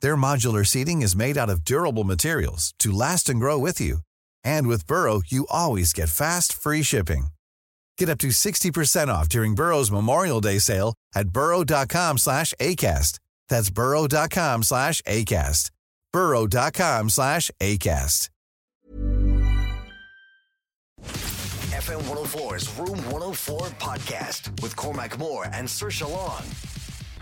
Their modular seating is made out of durable materials to last and grow with you. And with Burrow, you always get fast, free shipping. Get up to 60% off during Burrow's Memorial Day sale at burrow.com slash ACAST. That's burrow.com slash ACAST. burrow.com slash ACAST. FM 104's Room 104 podcast with Cormac Moore and Sir Long.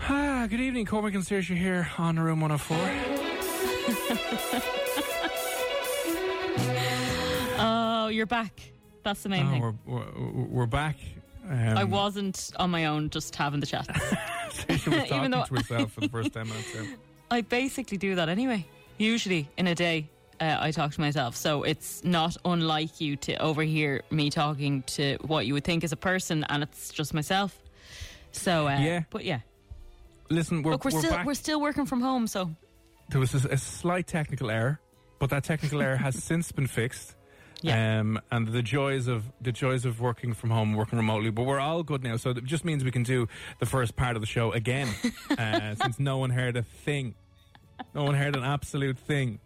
Ah, good evening, Cormac and Saoirse here on Room 104. oh, you're back. That's the main Oh, thing. we're, we're, we're back. Um, I wasn't on my own, just having the chat. Was talking though- to herself for the first 10 minutes. Yeah. I basically do that anyway. Usually in a day, uh, I talk to myself. So it's not unlike you to overhear me talking to what you would think is a person, and it's just myself. So uh, Yeah. but yeah. Listen, we're, Look, we're, still back. we're still working from home, so there was a, a slight technical error, but that technical error has since been fixed. Yeah. Um, and the joys of the joys of working from home, working remotely, but we're all good now. So it just means we can do the first part of the show again, uh, since no one heard a thing. No one heard an absolute thing.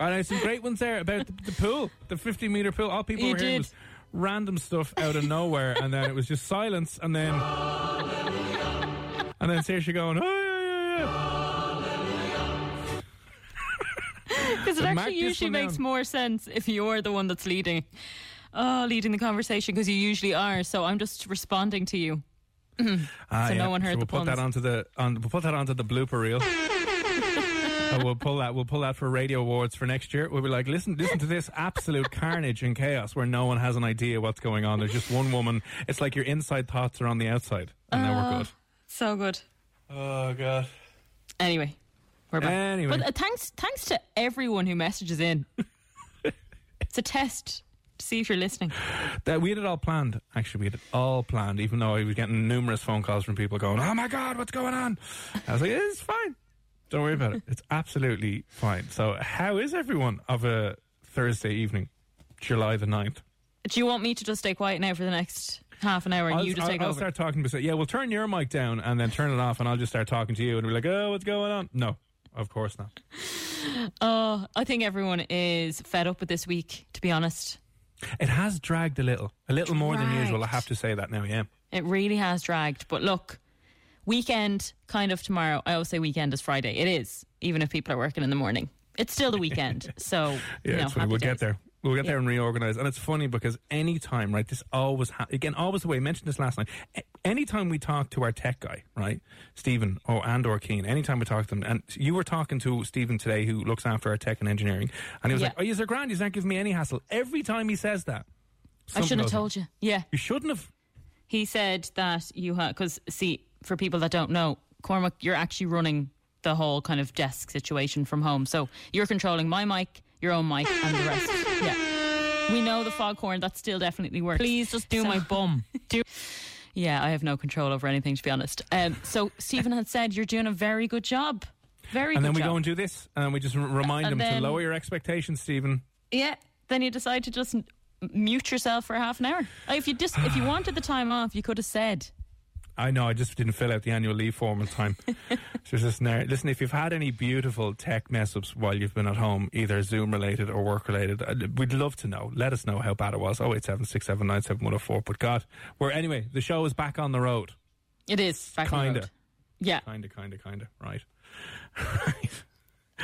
And I had some great ones there about the, the pool, the 50 meter pool. All people You were hearing did. was random stuff out of nowhere, and then it was just silence, and then and then Saoirse going, oh yeah, yeah, yeah. because it So actually usually makes down. more sense if you're the one that's leading. Oh, leading the conversation because you usually are. So I'm just responding to you. Ah, So no one heard we'll the put that puns. onto the on, we'll put that onto the blooper reel. Uh, we'll pull that. We'll pull that for radio awards for next year. We'll be like, listen, listen to this absolute carnage and chaos where no one has an idea what's going on. There's just one woman. It's like your inside thoughts are on the outside, and now we're good. So good. Oh god. Anyway, we're back. Anyway. but uh, thanks, thanks to everyone who messages in. it's a test to see if you're listening. That we had it all planned. Actually, we had it all planned. Even though I was getting numerous phone calls from people going, "Oh my god, what's going on?" I was like, "It's fine. Don't worry about it. It's absolutely fine." So, how is everyone of a Thursday evening, July the 9th? Do you want me to just stay quiet now for the next half an hour and I'll, you just I'll- take I'll over? start talking to Yeah, we'll turn your mic down and then turn it off, and I'll just start talking to you, and we're like, "Oh, what's going on?" No, of course not. Oh, I think everyone is fed up with this week. To be honest, It has dragged a little, a little more than usual. I have to say that now. Yeah. it really has dragged. But look, weekend kind of tomorrow. I always say weekend is Friday. It is, even if people are working in the morning. It's still the weekend. So Yeah, you know, it's funny. happy We'll days. get there. We'll get there and reorganize. And it's funny because any time, right, this always, ha- again, always the way, I mentioned this last night. Anytime we talk to our tech guy, right, Stephen or and or Keen, anytime we talk to them, and you were talking to Stephen today who looks after our tech and engineering, and he was Yeah. like, oh, you're grand, you aren't giving me any hassle. Every time he says that. I shouldn't have told you. Yeah. You shouldn't have. He said that you had, because see, for people that don't know, Cormac, you're actually running the whole kind of desk situation from home. So you're controlling my mic, your own mic, and the rest. Yeah. We know the foghorn, that still definitely works. Please just do So- my bum. Do- yeah, I have no control over anything, to be honest. Um, so Stephen had said you're doing a very good job. Very good. And good then we job. go and do this, and we just r- remind And him then- to lower your expectations, Stephen. Yeah. Then you decide to just mute yourself for half an hour. If you just if you wanted the time off, you could have said. I know, I just didn't fill out the annual leave form in time. so just now, listen, if you've had any beautiful tech mess ups while you've been at home, either Zoom related or work related, uh, we'd love to know. Let us know how bad it was. 087 But God, we're anyway, the show is back on the road. It is back on the Kinda. Yeah, Kinda, kinda, kinda. Right.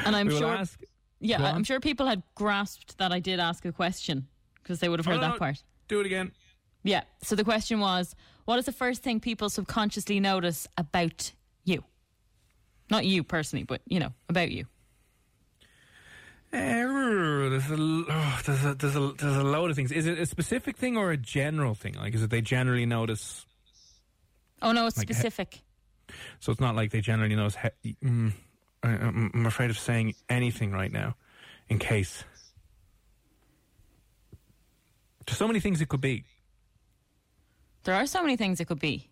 and I'm sure. ask. yeah, I'm sure people had grasped that I did ask a question because they would have Oh, heard no, that part. Do it again. Yeah. So the question was, what is the first thing people subconsciously notice about you? Not you personally, but you know, about you. Eh, There's a, oh, there's, a, there's, a, there's a load of things. Is it a specific thing or a general thing? Like, is it they generally notice? Oh no, it's Like, he- specific. So it's not like they generally notice. He, mm, I, I'm I'm afraid of saying anything right now, in case. There's so many things it could be. There are so many things it could be.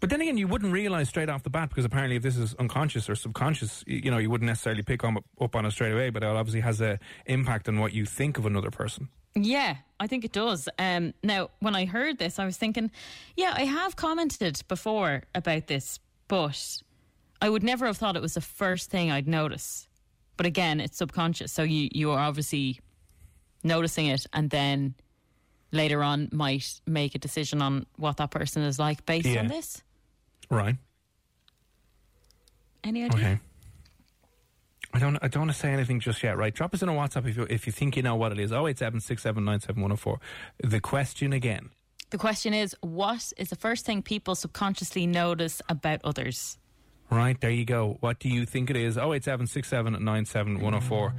But then again, you wouldn't realize straight off the bat because apparently, if this is unconscious or subconscious, you, you know, you wouldn't necessarily pick on, up on it straight away. But it obviously has an impact on what you think of another person. Yeah, I think it does. Um, now, when I heard this, I was thinking, yeah, I have commented before about this, but I would never have thought it was the first thing I'd notice. But again, it's subconscious, so you you are obviously noticing it, and then later on might make a decision on what that person is like based Yeah. on this. Right. Any idea? Okay. I don't. I don't want to say anything just yet. Right. Drop us in a WhatsApp if you if you think you know what it is. Oh eight seven six seven nine seven one zero four. The question again. The question is, what is the first thing people subconsciously notice about others? Right there you go. What do you think it is? Oh eight seven six seven nine seven one zero four.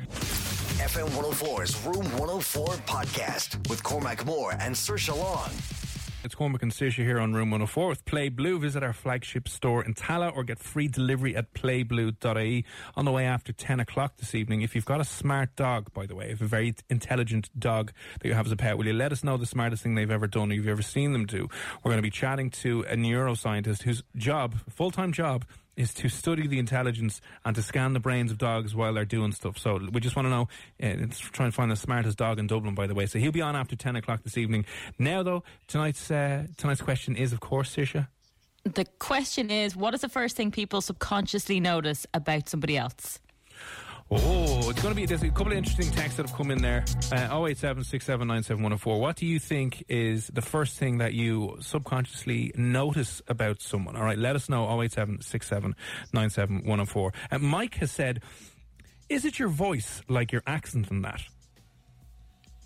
FM 104's Room 104 podcast with Cormac Moore and Sir Long. It's Cormac and Saoirse here on Room 104 with Play Blue. Visit our flagship store in Tallaght or get free delivery at playblue.ie on the way after 10 o'clock this evening. If you've got a smart dog, by the way, if a very intelligent dog that you have as a pet, will you let us know the smartest thing they've ever done or you've ever seen them do? We're going to be chatting to a neuroscientist whose job, full-time job, is to study the intelligence and to scan the brains of dogs while they're doing stuff. So we just want to know, uh, it's trying to find the smartest dog in Dublin, by the way. So he'll be on after 10 o'clock this evening. Now, though, tonight's uh, tonight's question is, of course, Saoirse. The question is, what is the first thing people subconsciously notice about somebody else? Oh, it's going to be. There's a couple of interesting texts that have come in there. Uh, 087 What do you think is the first thing that you subconsciously notice about someone? All right, let us know. 087 And Mike has said, Is it your voice, like your accent and that?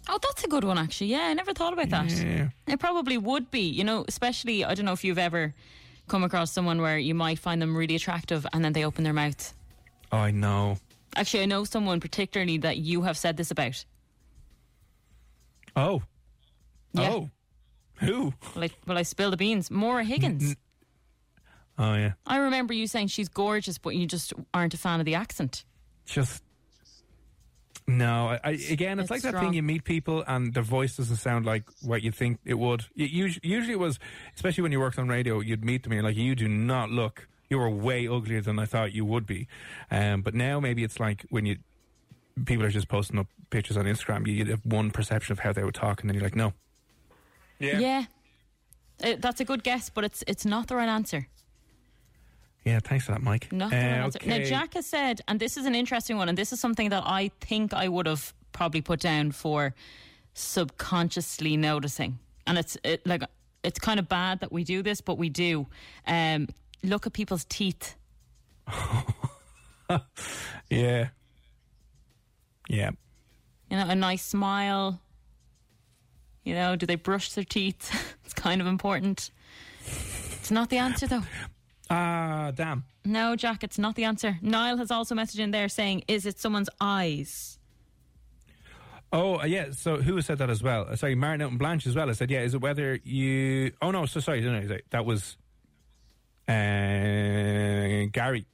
Oh, that's a good one, actually. Yeah, I never thought about that. Yeah. It probably would be, you know, especially, I don't know if you've ever come across someone where you might find them really attractive and then they open their mouth. Oh, I know. Actually, I know someone particularly that you have said this about. Oh. Yeah. Oh. Who? Well, I, well, I spill the beans. Maura Higgins. Oh, yeah. I remember you saying she's gorgeous, but you just aren't a fan of the accent. Just. No, I, I, again, it's, It's like that thing you meet people and their voice doesn't sound like what you think it would. It usually, usually it was, especially when you worked on radio, you'd meet them and you're like, you do not look, you were way uglier than I thought you would be. Um, but now maybe it's like when you, people are just posting up pictures on Instagram, you, you have one perception of how they would talk and then you're like, no. Yeah. Yeah. Uh, that's a good guess, but it's it's not the right answer. Yeah, thanks for that, Mike. Not the Uh, right answer. Now. Jack has said, and this is an interesting one, and this is something that I think I would have probably put down for subconsciously noticing. And it's it, like it's kind of bad that we do this, but we do. Um, look at people's teeth. Yeah. Yeah. You know, a nice smile. You know, do they brush their teeth? it's kind of important. It's not the answer, though. Ah, damn. No, Jack, it's not the answer. Niall has also messaged in there saying, "Is it someone's eyes?" Oh, uh, yeah. So who said that as well? Uh, sorry, Martin out and Blanch as well. I said, yeah, is it whether you. Oh, no, so sorry. No, no, sorry. That was uh, Gary.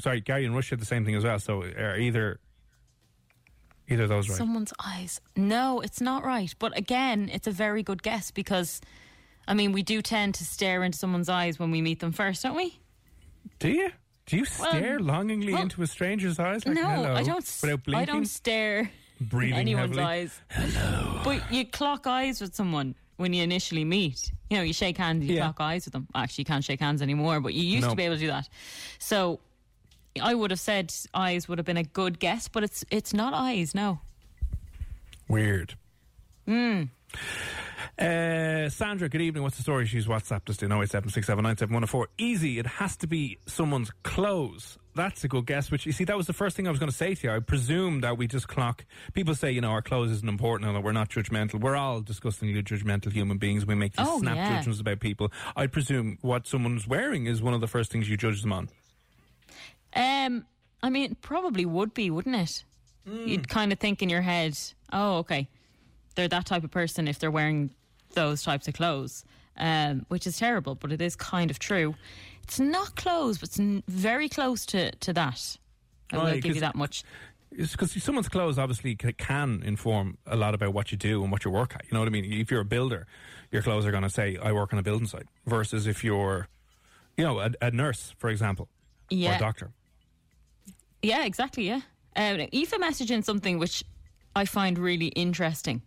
Sorry, Gary and Rush said the same thing as well. So uh, either. Either those right. Someone's eyes. No, it's not right. But again, it's a very good guess because, I mean, we do tend to stare into someone's eyes when we meet them first, don't we? Do you? Do you Well, stare longingly well, into a stranger's eyes? Like, no, hello, I don't. Without blinking? I don't stare Breathing in anyone's heavily? eyes. Hello. But you clock eyes with someone when you initially meet. You know, you shake hands, you Yeah. clock eyes with them. Actually, you can't shake hands anymore, but you used No. to be able to do that. So, I would have said eyes would have been a good guess, but it's it's not eyes. No. Weird. Hmm. Uh, Sandra, good evening. What's the story? She's WhatsApped us in 08767971004. Easy. It has to be someone's clothes. That's a good guess. Which you see, that was the first thing I was going to say to you. I presume that we just clock. People say, you know, our clothes isn't important and that we're not judgmental. We're all disgustingly judgmental human beings. We make these Oh, snap yeah. judgments about people. I presume what someone's wearing is one of the first things you judge them on. Um, I mean, it probably would be, wouldn't it? Hmm. You'd kind of think in your head, oh, okay, they're that type of person if they're wearing those types of clothes, um, which is terrible, but it is kind of true. It's not clothes, but it's n- very close to, to that. I will Right, give you that much. It's because someone's clothes obviously can inform a lot about what you do and what you work at. You know what I mean? If you're a builder, your clothes are going to say, I work on a building site, versus if you're, you know, a, a nurse, for example, or a doctor. Yeah, exactly. Yeah. Um, Aoife messaged in something which I find really interesting.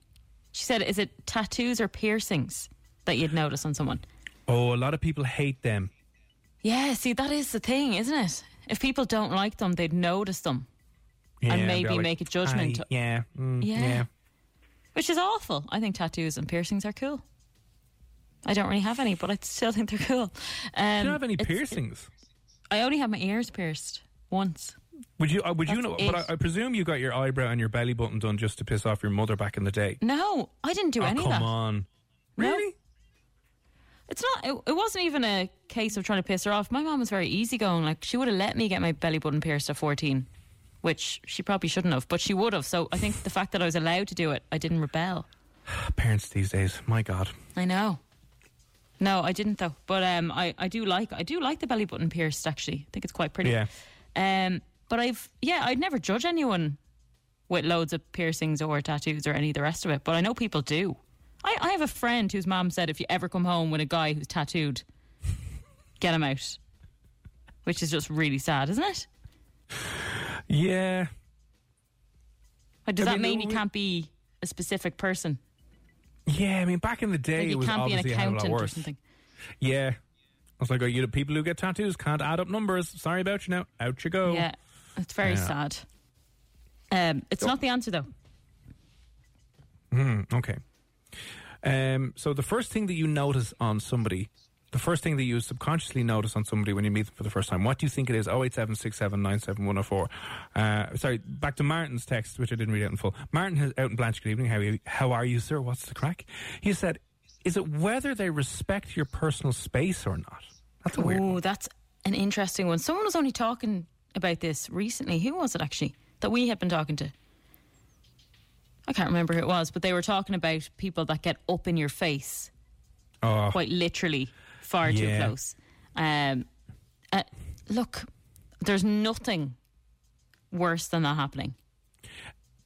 She said, "Is it tattoos or piercings that you'd notice on someone?" Oh, a lot of people hate them. Yeah. See, that is the thing, isn't it? If people don't like them, they'd notice them, Yeah, they're maybe like, make a judgment. "Aye, yeah, mm, Yeah. yeah. which is awful. I think tattoos and piercings are cool. I don't really have any, but I still think they're cool. Um, Do you have any piercings? I only have my ears pierced once. Would you? Uh, would you know? it. But I, I presume you got your eyebrow and your belly button done just to piss off your mother back in the day. No, I didn't do oh, any come of that. on. No. Really? It's not. It, it wasn't even a case of trying to piss her off. My mom was very easygoing. Like she would have let me get my belly button pierced at fourteen, which she probably shouldn't have, but she would have. So I think the fact that I was allowed to do it, I didn't rebel. Parents these days, my God. I know. No, I didn't though. But um, I, I do like I do like the belly button pierced. Actually, I think it's quite pretty. Yeah. Um, but I've yeah, I'd never judge anyone with loads of piercings or tattoos or any of the rest of it. But I know people do. I, I have a friend whose mom said if you ever come home with a guy who's tattooed, get him out. Which is just really sad, isn't it? Yeah. Like, does I that mean, mean we- can't be a specific person? Yeah, I mean, back in the day, Like it was can't be an obviously a hell of a lot accountant or something. Yeah. I was like, oh, you the people who get tattoos can't add up numbers. Sorry about you now. Out you go. Yeah, it's very Yeah. sad. Um, it's not the answer though. Okay. Um, so the first thing that you notice on somebody, the first thing that you subconsciously notice on somebody when you meet them for the first time, what do you think it is? 08767971004. Uh, sorry, back to Martin's text, which I didn't read out in full. Martin has out in Blanch, good evening. How are you, how are you sir? What's the crack? He said, is it whether they respect your personal space or not? That's a weird Oh, that's an interesting one. Someone was only talking about this recently. Who was it actually that we had been talking to? I can't remember who it was, but they were talking about people that get up in your face, Oh, quite literally, far too close. Um, uh, look, there's nothing worse than that happening.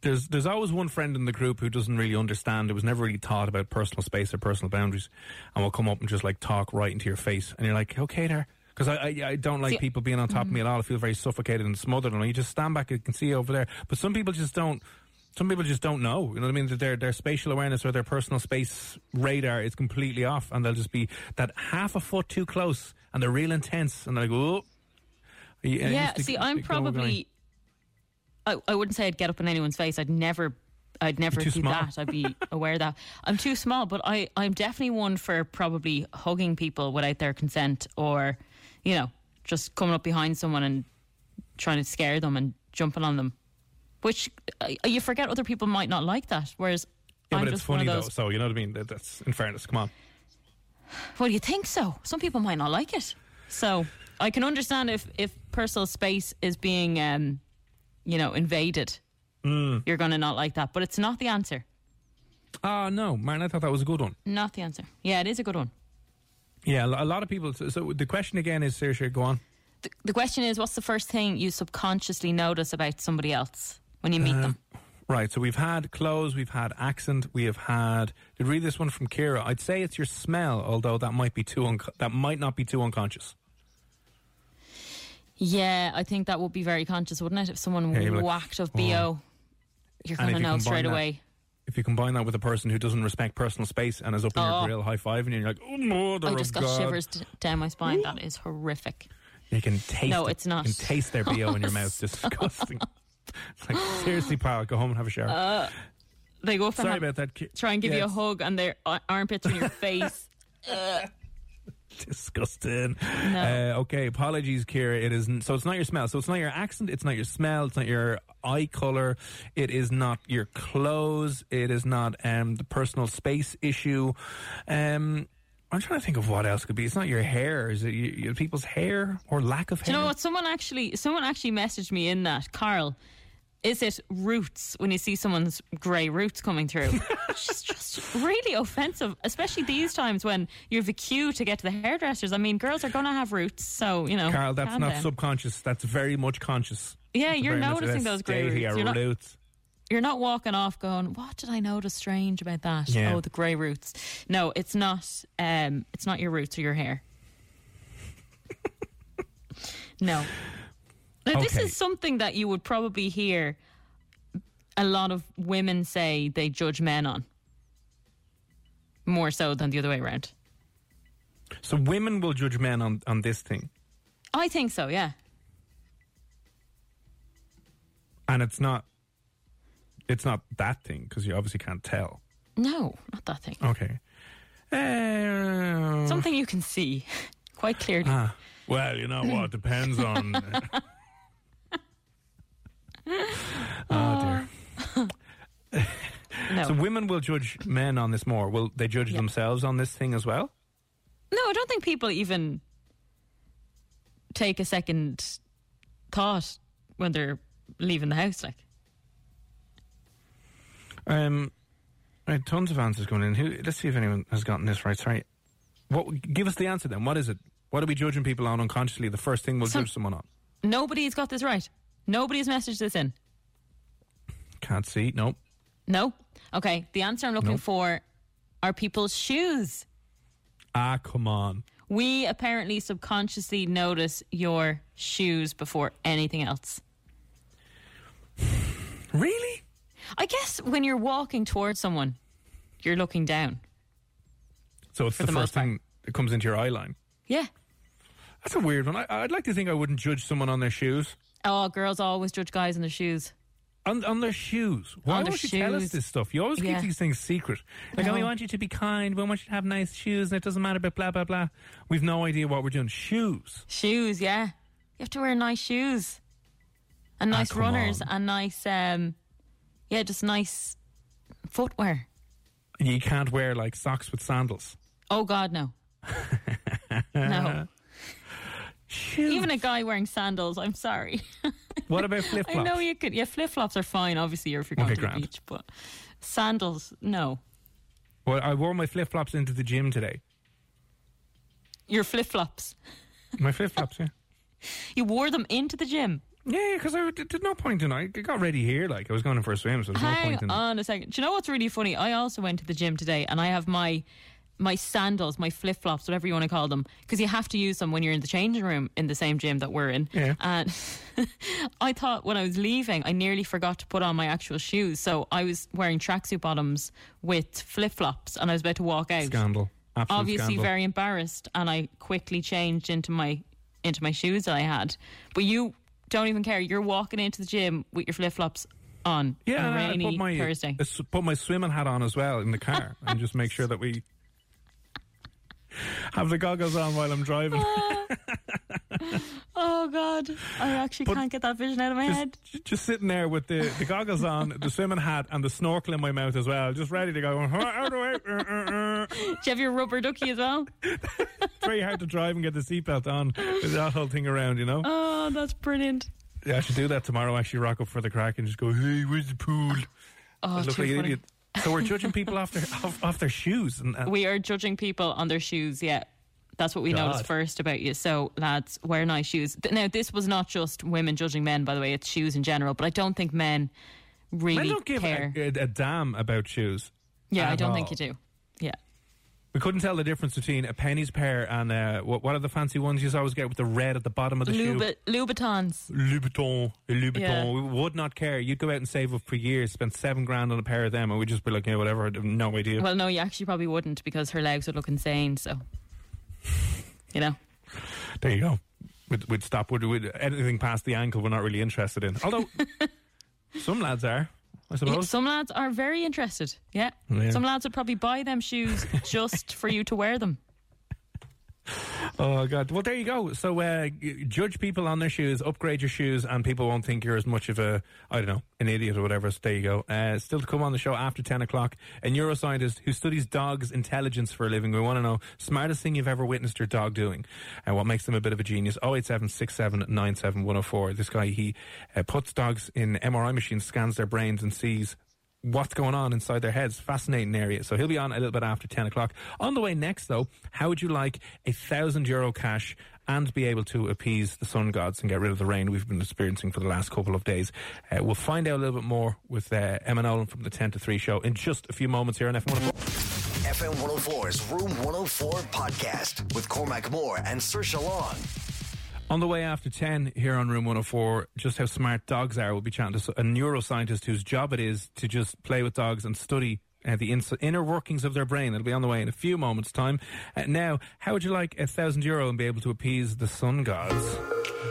there's there's always one friend in the group who doesn't really understand. It was never really taught about personal space or personal boundaries, and will come up and just like talk right into your face, and you're like, okay, there. Because I, I I don't like See- people being on top of me at mm-hmm. all. I feel very suffocated and smothered, and you just stand back and can see over there. But some people just don't. Some people just don't know. You know what I mean? That Their their spatial awareness or their personal space radar is completely off, and they'll just be that half a foot too close, and they're real intense, and they're like, oh. Yeah, yeah, just to- see, I'm to go going. probably. I, I wouldn't say I'd get up in anyone's face. I'd never. I'd never do small. that. I'd be aware of that. I'm too small, but I, I'm definitely one for probably hugging people without their consent or, you know, just coming up behind someone and trying to scare them and jumping on them. Which uh, you forget other people might not like that. Whereas Yeah, I'm but it's funny though. So you know what I mean? That, that's in fairness. Come on. Well, you think so? Some people might not like it. So I can understand if if personal space is being, um, you know, invaded. Mm. You're going to not like that, but it's not the answer. Ah, no, Martin, I thought that was a good one. Not the answer. Yeah, it is a good one. Yeah, a lot of people. So, so the question again is, Saoirse, go on. The, the question is, what's the first thing you subconsciously notice about somebody else when you meet Uh, them? Right, so we've had clothes, we've had accent, we have had. Did you read this one from Kira? I'd say it's your smell, although that might be too un- that might not be too unconscious. Yeah, I think that would be very conscious, wouldn't it? If someone Yeah, you'd like, whacked of "Oh." bo, you're going to you know straight that- away. If you combine that with a person who doesn't respect personal space and is up in Oh. your grill high five and you're like, oh, mother oh, I of just got God. shivers d- down my spine. That is horrific. You can taste No, it. it's not. You can taste their BO in your mouth. Oh, Disgusting. It's like, seriously, pal, go home and have a shower. Uh, they go up and Sorry about that. Try and give you a hug, and their uh, armpits are in your face. Disgusting. No. Uh, okay, apologies, Kira. It isn't. So it's not your smell. So it's not your accent. It's not your smell. It's not your eye color. It is not your clothes. It is not um, the personal space issue. Um, I'm trying to think of what else could be. It's not your hair. Is it you, you, people's hair or lack of Do hair? you know what? Someone actually, someone actually messaged me in that. Carl, is it roots when you see someone's grey roots coming through? Which is just really offensive, especially these times when you have a queue to get to the hairdressers. I mean, girls are going to have roots, so you know. Carl, that's not down. subconscious. That's very much conscious. Yeah, That's you're noticing those grey roots. You're not, roots. you're not walking off going, "What did I notice strange about that?" Yeah. Oh, the grey roots. No, it's not. Um, it's not your roots or your hair. no. Now, this is something that you would probably hear a lot of women say they judge men on more so than the other way around. So women will judge men on, on this thing. I think so. Yeah. And it's not it's not that thing because you obviously can't tell. No, not that thing. Okay. Uh, Something you can see quite clearly. ah, well, you know what? Depends on. oh dear. no. So women will judge men on this more. Will they judge Yeah. themselves on this thing as well? No, I don't think people even take a second thought when they're leaving the house. Like, Um, I had tons of answers going in. Who? Let's see if anyone has gotten this right. Sorry. What? Give us the answer then. What is it? What are we judging people on unconsciously? The first thing we'll Some- judge someone on. nobody's got this right. Nobody's messaged this in. Can't see. Nope. No. Okay. The answer I'm looking Nope. for are people's shoes. Ah, come on. We apparently subconsciously notice your shoes before anything else. Really? I guess when you're walking towards someone, you're looking down. So it's the, the most first thing that comes into your eye line. Yeah. That's a weird one. I, I'd like to think I wouldn't judge someone on their shoes. Oh, girls always judge guys in their shoes. On, on their shoes. Why On won't you tell us this stuff? You always Yeah. keep these things secret. Like, oh, we want you to be kind. We want you to have nice shoes, and it doesn't matter about blah, blah, blah. We've no idea what we're doing. Shoes. Shoes, yeah. You have to wear nice shoes. And nice Ah, runners on. and nice um yeah, just nice footwear. You can't wear, like, socks with sandals. Oh god no. no. Shoes. Even a guy wearing sandals, I'm sorry. what about flip flops? I know you could yeah, flip flops are fine, obviously if you're going Okay, to the grand. beach, but sandals, no. Well, I wore my flip flops into the gym today. Your flip flops. My flip flops, yeah. You wore them into the gym. Yeah, because I did, no point in. I got ready here, like I was going in for a swim, so there's no Hang point in. on a second. Do you know what's really funny? I also went to the gym today and I have my my sandals, my flip flops, whatever you want to call them, because you have to use them when you're in the changing room in the same gym that we're in. Yeah. And I thought when I was leaving, I nearly forgot to put on my actual shoes. So I was wearing tracksuit bottoms with flip flops and I was about to walk out. Scandal. Absolute Obviously scandal. very embarrassed and I quickly changed into my into my shoes that I had. But you don't even care. You're walking into the gym with your flip flops on Yeah, on a I rainy put my Thursday. Put my swimming hat on as well in the car, and just make sure that we have the goggles on while I'm driving. Oh God, I actually But can't get that vision out of my head. just, just sitting there with the, the goggles on, the swimming hat, and the snorkel in my mouth as well, just ready to go. Out the way. Do you have your rubber ducky as well? It's very hard to drive and get the seatbelt on with that whole thing around, you know. Oh, that's brilliant. Yeah, I should do that tomorrow. Actually, rock up for the crack and just go, "Hey, where's the pool?" Oh, I look too like an idiot. So we're judging people off their off, off their shoes, and, and We are judging people on their shoes. Yeah, that's what we noticed first about you. So, lads, wear nice shoes. Now, this was not just women judging men, by the way. It's shoes in general. But I don't think men really men don't give care. a, a, a damn about shoes. yeah, I don't all. think you do. Yeah. We couldn't tell the difference between a Penneys pair and uh, what, what are the fancy ones you always get with the red at the bottom of the shoe? Loubou- Louboutins. Louboutin, Louboutin. Yeah. We would not care. You'd go out and save up for years, spend seven grand on a pair of them, and we'd just be like, yeah, whatever. No idea. Well, no, you actually probably wouldn't because her legs would look insane. So, you know. there you go. We'd, we'd stop. We'd, we'd, anything past the ankle, we're not really interested in. Although some lads are. I suppose. Some lads are very interested. Yeah. Yeah. Some lads would probably buy them shoes just for you to wear them. Oh god! Well, there you go. So uh, judge people on their shoes, upgrade your shoes, and people won't think you're as much of a I don't know an idiot or whatever. So there you go. Uh, still to come on the show after ten o'clock. A neuroscientist who studies dogs' intelligence for a living. We want to know smartest thing you've ever witnessed your dog doing, and what makes them a bit of a genius. Oh eight seven six seven nine seven one zero four. This guy he uh, puts dogs in MRI machines, scans their brains, and sees what's going on inside their heads. Fascinating area. So he'll be on a little bit after 10 o'clock. On the way next, though, how would you like a thousand euro cash and be able to appease the sun gods and get rid of the rain we've been experiencing for the last couple of days? Uh, we'll find out a little bit more with uh, Emma Nolan from the 10 to 3 show in just a few moments here on F104. FM 104's Room 104 podcast with Cormac Moore and Sir Long. On the way after 10 here on Room 104, just how smart dogs are, we'll be chatting to a neuroscientist whose job it is to just play with dogs and study uh, the ins- inner workings of their brain. It'll be on the way in a few moments' time. Uh, now, how would you like a thousand euro and be able to appease the sun gods?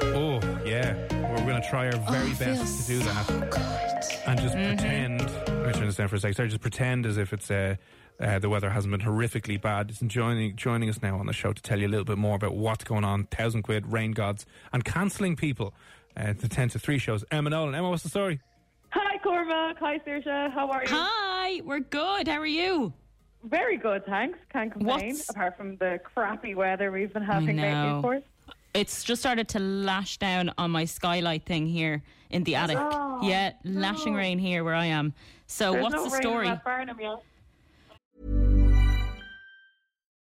Oh, yeah. We're going to try our very best to do that. And just pretend. Let me turn this down for a second. Sorry, just pretend as if it's uh, uh, the weather hasn't been horrifically bad. It's joining joining us now on the show to tell you a little bit more about what's going on. Thousand quid, rain gods, and cancelling people. Uh, the ten to three shows. Emma Nolan. Emma, what's the story? Hi, Cormac. Hi, Saoirse. How are you? Hi, we're good. How are you? Very good, thanks. Can't complain. What's- Apart from the crappy weather we've been having lately, know. of course. It's just started to lash down on my skylight thing here in the attic. Oh, yeah, lashing rain here where I am. So There's what's no the rain in story? Rath Barnum yet.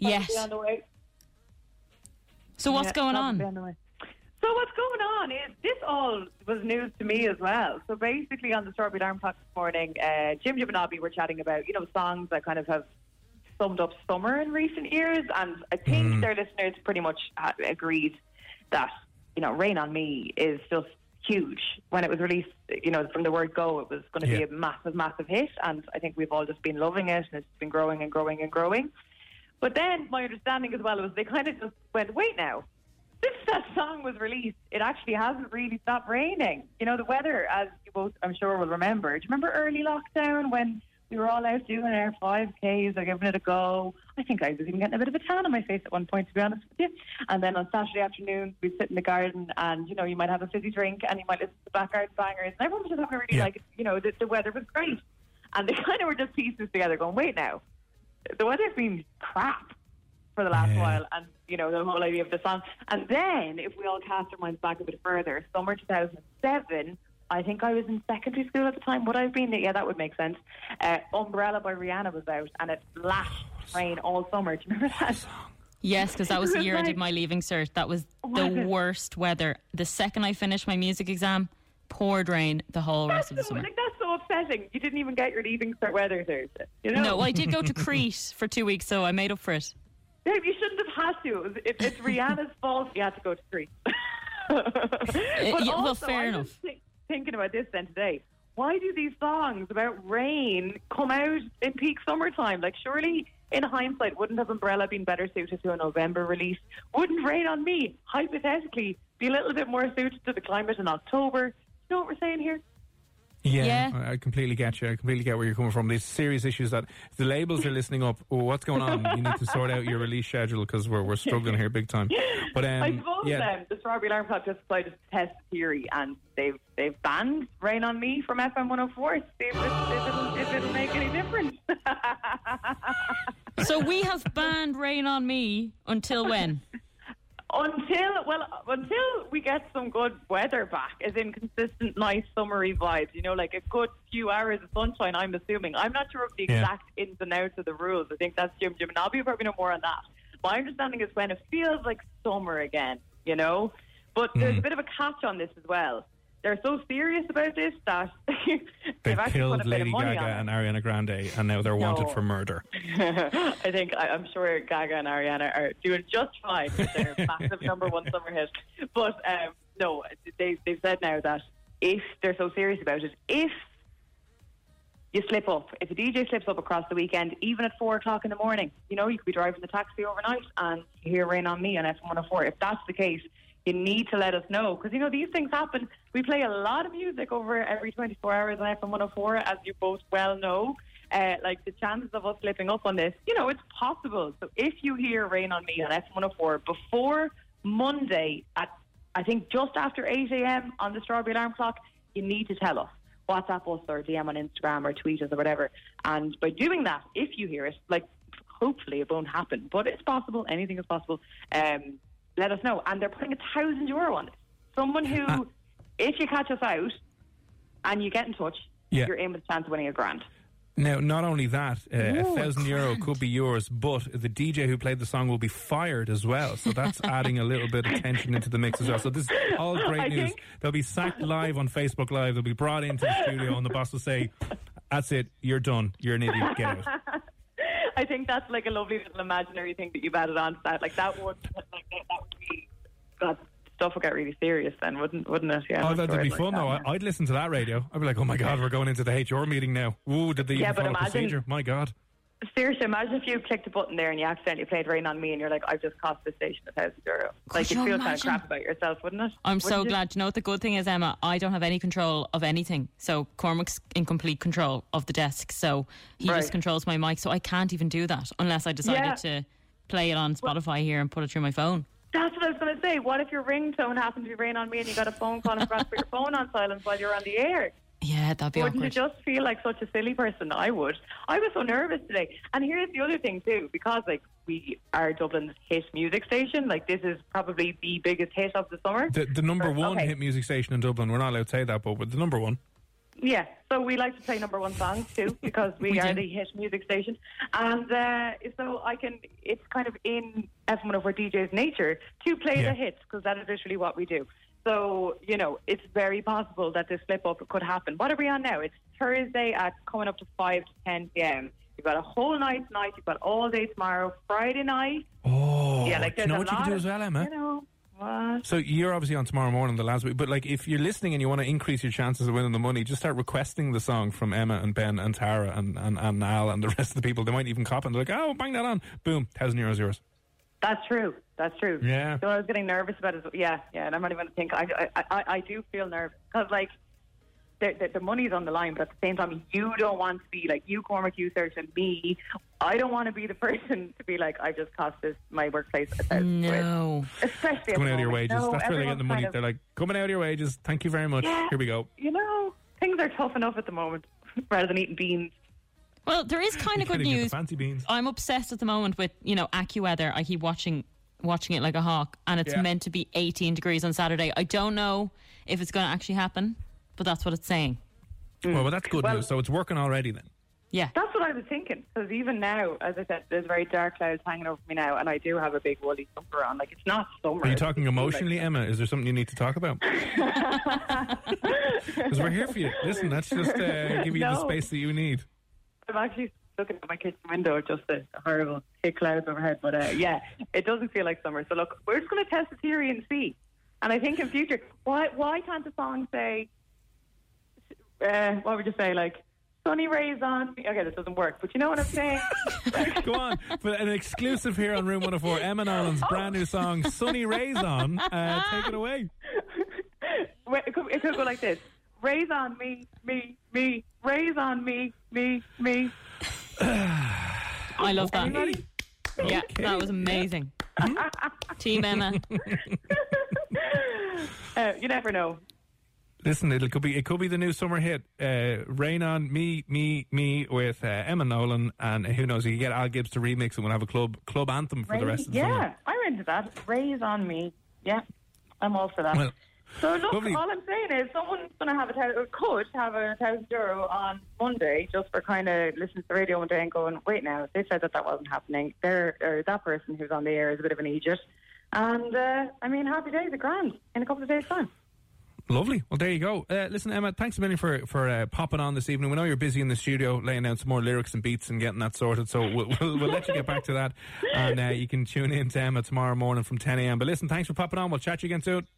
Yes. On the way. So what's Yeah, going on? the way. So what's going on is this all was news to me as well. So basically, on the Strawberry Alarm Clock this morning, uh, Jim Jim and Abby were chatting about you know songs that kind of have summed up summer in recent years, and I think their listeners pretty much agreed that you know "Rain on Me" is just huge. When it was released, you know, from the word go, it was going to Yeah. be a massive, massive hit, and I think we've all just been loving it, and it's been growing and growing and growing. But then my understanding as well was they kind of just went, wait now, since that song was released, it actually hasn't really stopped raining. You know, the weather, as you both, I'm sure, will remember. Do you remember early lockdown when we were all out doing our 5Ks or giving it a go? I think I was even getting a bit of a tan on my face at one point, to be honest with you. And then on Saturday afternoon, we'd sit in the garden and, you know, you might have a fizzy drink and you might listen to the back garden bangers. And everyone was just having a really, Yeah. like, you know, the, the weather was great. And they kind of were just pieces together going, wait now, the weather's been crap for the last Yeah. while, and you know the whole idea of the song. And then, if we all cast our minds back a bit further, summer 2007. I think I was in secondary school at the time. Would I have been? Yeah, that would make sense. Uh, Umbrella by Rihanna was out, and it lashed rain all summer. Do you remember that? song? Yes, because that was It the was year I did my leaving cert. That was the Was worst weather. The second I finished my music exam, poured rain the whole rest of the so, summer. like that's so upsetting. You didn't even get your leaving cert weather Thursday. You know? No, I did go to Crete for two weeks, so I made up for it. Babe, you shouldn't have had to. It was, it, it's Rihanna's fault you had to go to Crete. Eh, but yeah, well, also, fair I enough. think- thinking about this then today. Why do these songs about rain come out in peak summertime? Like, surely, in hindsight, wouldn't have Umbrella been better suited to a November release? Wouldn't Rain on Me, hypothetically, be a little bit more suited to the climate in October? You know what we're saying here? Yeah, Yeah. I I completely get you. I completely get where you're coming from. These serious issues that the labels are listening up. Oh, what's going on? You need to sort out your release schedule because we're we're struggling here big time. But um, I suppose yeah, um, the Strawberry Alarm Clock just decided to test theory, and they've they've banned Rain on Me from FM 104 to see if, it, it'll, if it'll make any difference. So we have banned Rain on Me until when? Until well, until we get some good weather back, as in consistent, nice summery vibes. You know, like a good few hours of sunshine. I'm assuming. I'm not sure of the Yeah. exact ins and outs of the rules. I think that's Jim Jim and I'll be probably know more on that. My understanding is when it feels like summer again. You know, but there's mm. a bit of a catch on this as well. They're so serious about this that they've they've actually killed put a bit of Lady Gaga and. Ariana Grande, and now they're wanted for murder. I think I, I'm sure Gaga and Ariana are doing just fine with their massive number one summer hit. But um, no, they, they've said now that if they're so serious about it, if you slip up, if a DJ slips up across the weekend, even at four o'clock in the morning, you know, you could be driving the taxi overnight and you hear Rain on Me on F104. If that's the case, you need to let us know because, you know, these things happen. We play a lot of music over every 24 hours on FM104, as you both well know. Uh, like the chances of us slipping up on this, you know, it's possible. So if you hear Rain on Me on F104 before Monday at, I think, just after 8 a.m. on the Strawberry Alarm Clock, you need to tell us. WhatsApp us or DM on Instagram or tweet us or whatever. And by doing that, if you hear it, like hopefully it won't happen, but it's possible. Anything is possible. Um, let us know. And they're putting a thousand euro on it. Someone who, Ah. if you catch us out and you get in touch, Yeah. you're in with a chance of winning a grand. Now, not only that, uh, a Ooh, a thousand euro could be yours, but the DJ who played the song will be fired as well. So that's adding a little bit of tension into the mix as well. So this is all great I news. think- They'll be sacked live on Facebook Live. They'll be brought into the studio, and the boss will say, "That's it. You're done. You're an idiot. Get out." I think that's like a lovely little imaginary thing that you've added on to that. Like that would, like that, that would be, God, stuff would get really serious then, wouldn't wouldn't it? Yeah. Oh, that'd be Stories fun like though. that, I- I'd listen to that radio. I'd be like, "Oh my god, we're going into the HR meeting now." Ooh, did they Yeah, even but follow imagine- procedure? My god. Seriously, imagine if you clicked a button there and you accidentally played Rain on Me and you're like, I've just cost the station a thousand euro. Like, you'd you feel kind of crap about yourself, wouldn't it? I'm so Wouldn't glad. You know what the good thing is, Emma? I don't have any control of anything. So Cormac's in complete control of the desk. So he Right. just controls my mic. So I can't even do that unless I decided Yeah. to play it on Spotify here and put it through my phone. That's what I was going to say. What if your ringtone happened to be Rain on Me and you got a phone call and forgot to put your phone on silent while you're on the air? Yeah, that'd be Wouldn't awkward. you just feel like such a silly person? I would. I was so nervous today. And here's the other thing too, because like we are Dublin's hit music station. Like this is probably the biggest hit of the summer. The, the number Or- one okay. hit music station in Dublin. We're not allowed to say that, but we're the number one. Yeah, so we like to play number one songs too because we, We are do. the hit music station, and uh, so I can. It's kind of in F1 of our DJ's nature to play Yeah. the hits because that is literally what we do. So you know, it's very possible that this slip up could happen. What are we on now? It's Thursday at coming up to five to ten p.m. You've got a whole night tonight. You've got all day tomorrow. Friday night. Oh, yeah, like do you know what you can do as well, Emma? You know what? So you're obviously on tomorrow morning, the last week. But like, if you're listening and you want to increase your chances of winning the money, just start requesting the song from Emma and Ben and Tara and and, and Niall and the rest of the people. They might even cop and they're like, "Oh, bang that on!" Boom, thousand euros yours. That's true. That's true. Yeah. So I was getting nervous about it. Yeah, yeah. And I'm not even going to think. I, I, I, I do feel nervous because, like, the, the, the money's on the line, but at the same time, you don't want to be like you, Cormac, you, search, and me. I don't want to be the person to be like, I just cost this my workplace a thousand quid. No. Especially Coming out of your wages. No, That's where they get the money. kind of- They're like, coming out of your wages. Thank you very much. Yeah. Here we go. you know, things are tough enough at the moment rather than eating beans. Well, there is kind of good Kidding, get the news. fancy beans. I'm obsessed at the moment with you know AccuWeather. I keep watching watching it like a hawk, and it's Yeah. meant to be 18 degrees on Saturday. I don't know if it's going to actually happen, but that's what it's saying. Well, but that's good Well- news. So it's working already then. Yeah. That's what I was thinking. Because even now, as I said, there's very dark clouds hanging over me now, and I do have a big woolly jumper on. Like it's not summer. Are you It's talking like- emotionally, Emma? Is there something you need to talk about? Because we're here for you. Listen, that's just uh, give you the space that you need. I'm actually looking at my kitchen window, just a horrible thick clouds overhead. But uh, yeah, it doesn't feel like summer. So look, we're just going to test the theory and see. And I think in future, why why can't the song say uh, what would you say? Like sunny rays on. Okay, this doesn't work, but you know what I'm saying. Go on. For an exclusive here on Room 104, Emma Nolan's brand new song, Sunny Rays On. Uh, take it away. It, could, it could go like this: rays on me, me, me. Raise on me, me, me. I love that. Anybody? Yeah, that was amazing. Team Emma. Uh, you never know. Listen, it could be it could be the new summer hit. Uh, Rain on me, me, me with uh, Emma Nolan, and who knows? You can get Al Gibbs to remix, and we'll have a club club anthem for the rest of the year. yeah, summer. I'm into that. Raise on me. Yeah, I'm all for that. Well, so look, lovely. all I'm saying is someone's going to have a thousand, could have a thousand euro on Monday just for kind of listening to the radio one day and going, wait now, they said that that wasn't happening. There, or that person who's on the air is a bit of an idiot. And uh, I mean, happy days, a grand in a couple of days' time. Lovely. Well, there you go. Uh, listen, Emma, thanks a million for for uh, popping on this evening. We know you're busy in the studio laying down some more lyrics and beats and getting that sorted, so we'll, we'll, we'll let you get back to that. And uh, you can tune in to Emma tomorrow morning from 10 a.m. But listen, thanks for popping on. We'll chat to you again soon.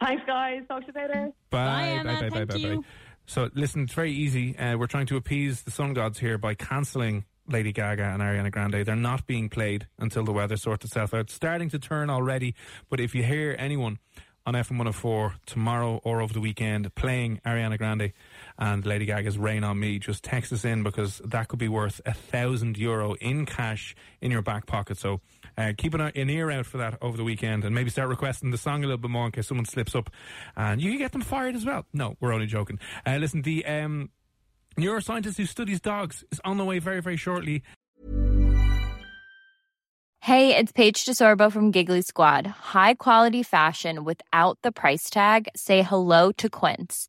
Thanks, guys. Talk to you later. Bye. Bye, Emma. Bye, bye, Thank bye, bye, you. Bye. So, listen, it's very easy. Uh, we're trying to appease the sun gods here by cancelling Lady Gaga and Ariana Grande. They're not being played until the weather sorts itself out. It's starting to turn already, but if you hear anyone on FM 104 tomorrow or over the weekend playing Ariana Grande and Lady Gaga's Rain on Me, just text us in because that could be worth a thousand euro in cash in your back pocket. So uh, keep an, an ear out for that over the weekend and maybe start requesting the song a little bit more in case someone slips up and you can get them fired as well. No, we're only joking. Uh, listen, the um, neuroscientist who studies dogs is on the way very, very shortly. Hey, it's Paige DeSorbo from Giggly Squad. High quality fashion without the price tag. Say hello to Quince.